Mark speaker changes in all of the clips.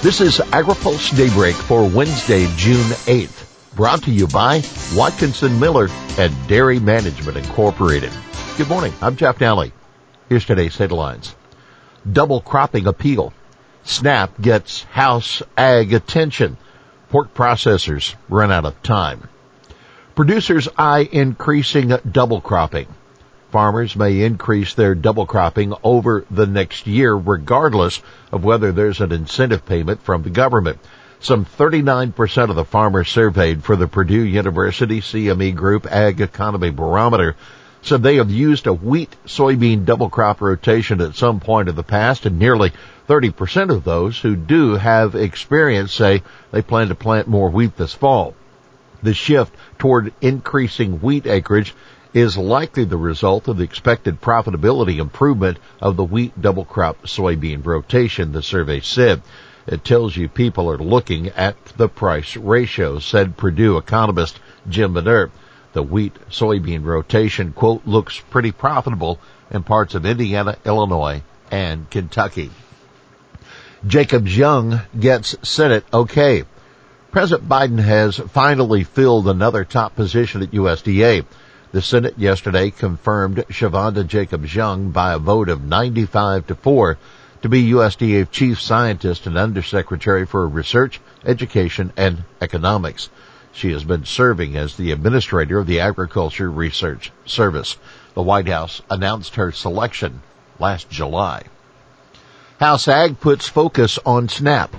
Speaker 1: This is AgriPulse Daybreak for Wednesday, June 8th. Brought to you by Watkinson Miller and Dairy Management Incorporated. Good morning. I'm Jeff Nalley. Here's today's headlines. Double cropping appeal. SNAP gets House Ag attention. Pork processors run out of time. Producers eye increasing double cropping. Farmers may increase their double cropping over the next year regardless of whether there's an incentive payment from the government. Some 39% of the farmers surveyed for the Purdue University CME Group Ag Economy Barometer said they have used a wheat soybean double crop rotation at some point in the past and nearly 30% of those who do have experience say they plan to plant more wheat this fall. The shift toward increasing wheat acreage is likely the result of the expected profitability improvement of the wheat double crop soybean rotation, the survey said. It tells you people are looking at the price ratio, said Purdue economist Jim Mintert. The wheat soybean rotation, quote, looks pretty profitable in parts of Indiana, Illinois, and Kentucky. Jacobs Young gets Senate okay. President Biden has finally filled another top position at USDA. The Senate yesterday confirmed Chavonda Jacobs Young by a vote of 95 to 4 to be USDA Chief Scientist and Undersecretary for Research, Education, and Economics. She has been serving as the Administrator of the Agriculture Research Service. The White House announced her selection last July. House Ag puts focus on SNAP.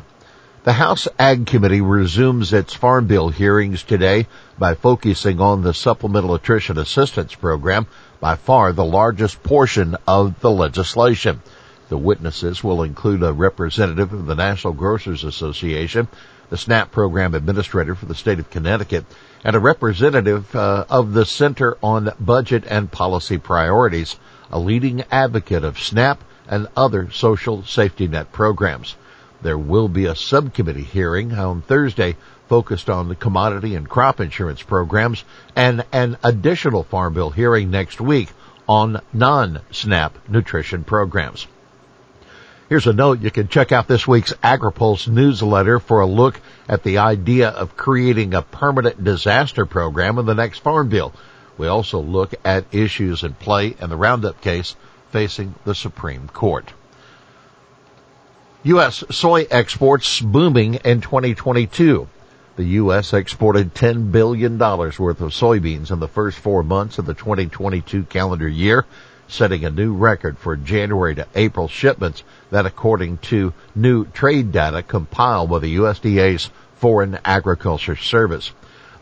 Speaker 1: The House Ag Committee resumes its Farm Bill hearings today by focusing on the Supplemental Nutrition Assistance Program, by far the largest portion of the legislation. The witnesses will include a representative of the National Grocers Association, the SNAP program administrator for the state of Connecticut, and a representative uh, of the Center on Budget and Policy Priorities, a leading advocate of SNAP and other social safety net programs. There will be a subcommittee hearing on Thursday focused on the commodity and crop insurance programs and an additional farm bill hearing next week on non-SNAP nutrition programs. Here's a note. You can check out this week's AgriPulse newsletter for a look at the idea of creating a permanent disaster program in the next farm bill. We also look at issues in play in the Roundup case facing the Supreme Court. U.S. soy exports booming in 2022. The U.S. exported $10 billion worth of soybeans in the first four months of the 2022 calendar year, setting a new record for January to April shipments that according to new trade data compiled by the USDA's Foreign Agriculture Service.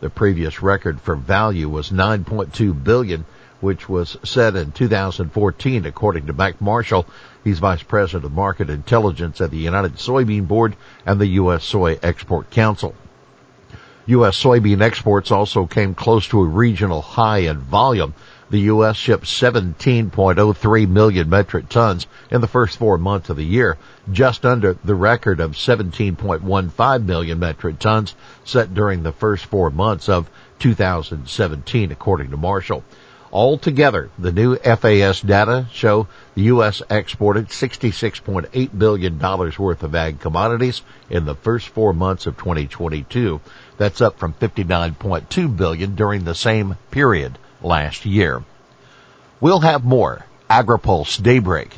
Speaker 1: The previous record for value was 9.2 billion which was set in 2014, according to Mac Marshall. He's Vice President of Market Intelligence at the United Soybean Board and the U.S. Soy Export Council. U.S. soybean exports also came close to a regional high in volume. The U.S. shipped 17.03 million metric tons in the first four months of the year, just under the record of 17.15 million metric tons set during the first four months of 2017, according to Marshall. Altogether, the new FAS data show the U.S. exported $66.8 billion worth of ag commodities in the first four months of 2022. That's up from 59.2 billion during the same period last year. We'll have more AgriPulse Daybreak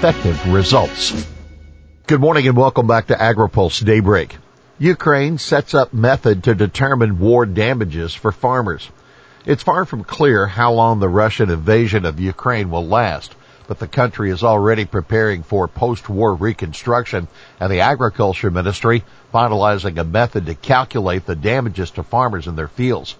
Speaker 1: effective results. Good morning and welcome back to AgriPulse Daybreak. Ukraine sets up method to determine war damages for farmers. It's far from clear how long the Russian invasion of Ukraine will last but the country is already preparing for post-war reconstruction and the agriculture ministry finalizing a method to calculate the damages to farmers in their fields.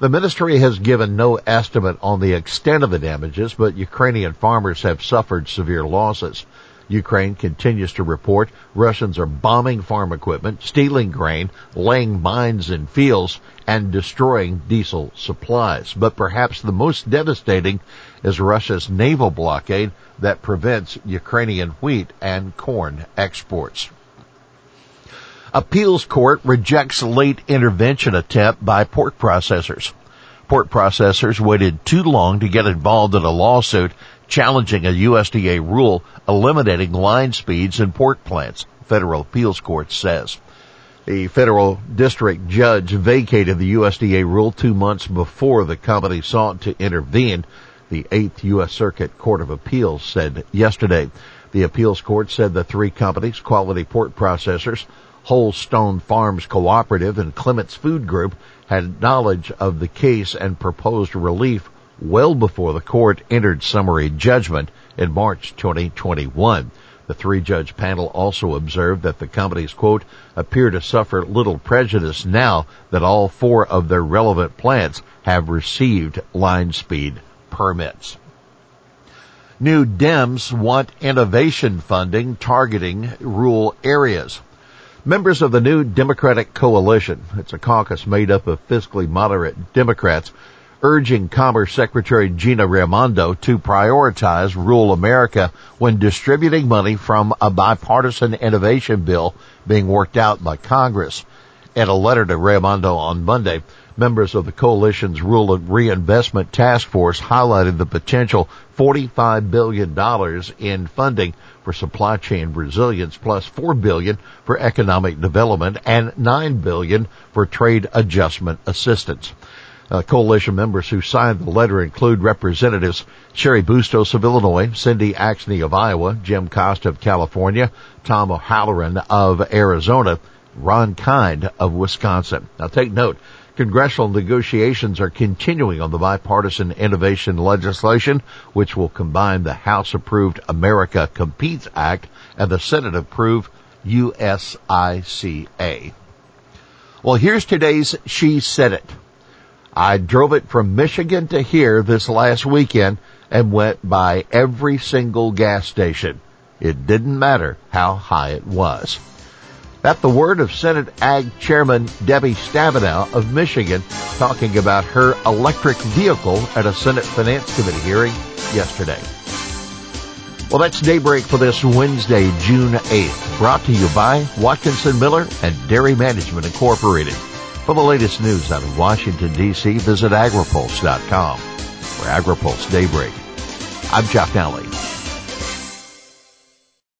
Speaker 1: The ministry has given no estimate on the extent of the damages, but Ukrainian farmers have suffered severe losses. Ukraine continues to report Russians are bombing farm equipment, stealing grain, laying mines in fields, and destroying diesel supplies. But perhaps the most devastating is Russia's naval blockade that prevents Ukrainian wheat and corn exports. Appeals court rejects late intervention attempt by pork processors. Pork processors waited too long to get involved in a lawsuit challenging a USDA rule eliminating line speeds in pork plants, federal appeals court says. The federal district judge vacated the USDA rule two months before the company sought to intervene. The 8th U.S. Circuit Court of Appeals said yesterday. The appeals court said the three companies, Quality Pork Processors, Wholestone Farms Cooperative, and Clemens Food Group, had knowledge of the case and proposed relief well before the court entered summary judgment in March 2021. The three judge panel also observed that the companies, quote, appear to suffer little prejudice now that all four of their relevant plants have received line speed permits. New Dems want innovation funding targeting rural areas. Members of the new Democratic Coalition, it's a caucus made up of fiscally moderate Democrats, urging Commerce Secretary Gina Raimondo to prioritize rural America when distributing money from a bipartisan innovation bill being worked out by Congress. In a letter to Raimondo on Monday, members of the coalition's Rural Reinvestment Task Force highlighted the potential $45 billion in funding for supply chain resilience plus $4 billion for economic development and 9 billion for trade adjustment assistance. Uh, coalition members who signed the letter include Representatives Cheri Bustos of Illinois, Cindy Axne of Iowa, Jim Costa of California, Tom O'Halleran of Arizona, Ron Kind of Wisconsin. Now take note, congressional negotiations are continuing on the bipartisan innovation legislation, which will combine the House approved America Competes Act and the Senate approved USICA. Well, here's today's She Said It. I drove it from Michigan to here this last weekend and went by every single gas station. It didn't matter how high it was. That the word of Senate Ag Chairman Debbie Stabenow of Michigan talking about her electric vehicle at a Senate Finance Committee hearing yesterday. Well, that's daybreak for this Wednesday, June 8th, brought to you by Watkinson Miller and Dairy Management Incorporated. For the latest news out of Washington, D.C., visit agripulse.com. For AgriPulse Daybreak, I'm Jeff Nalley.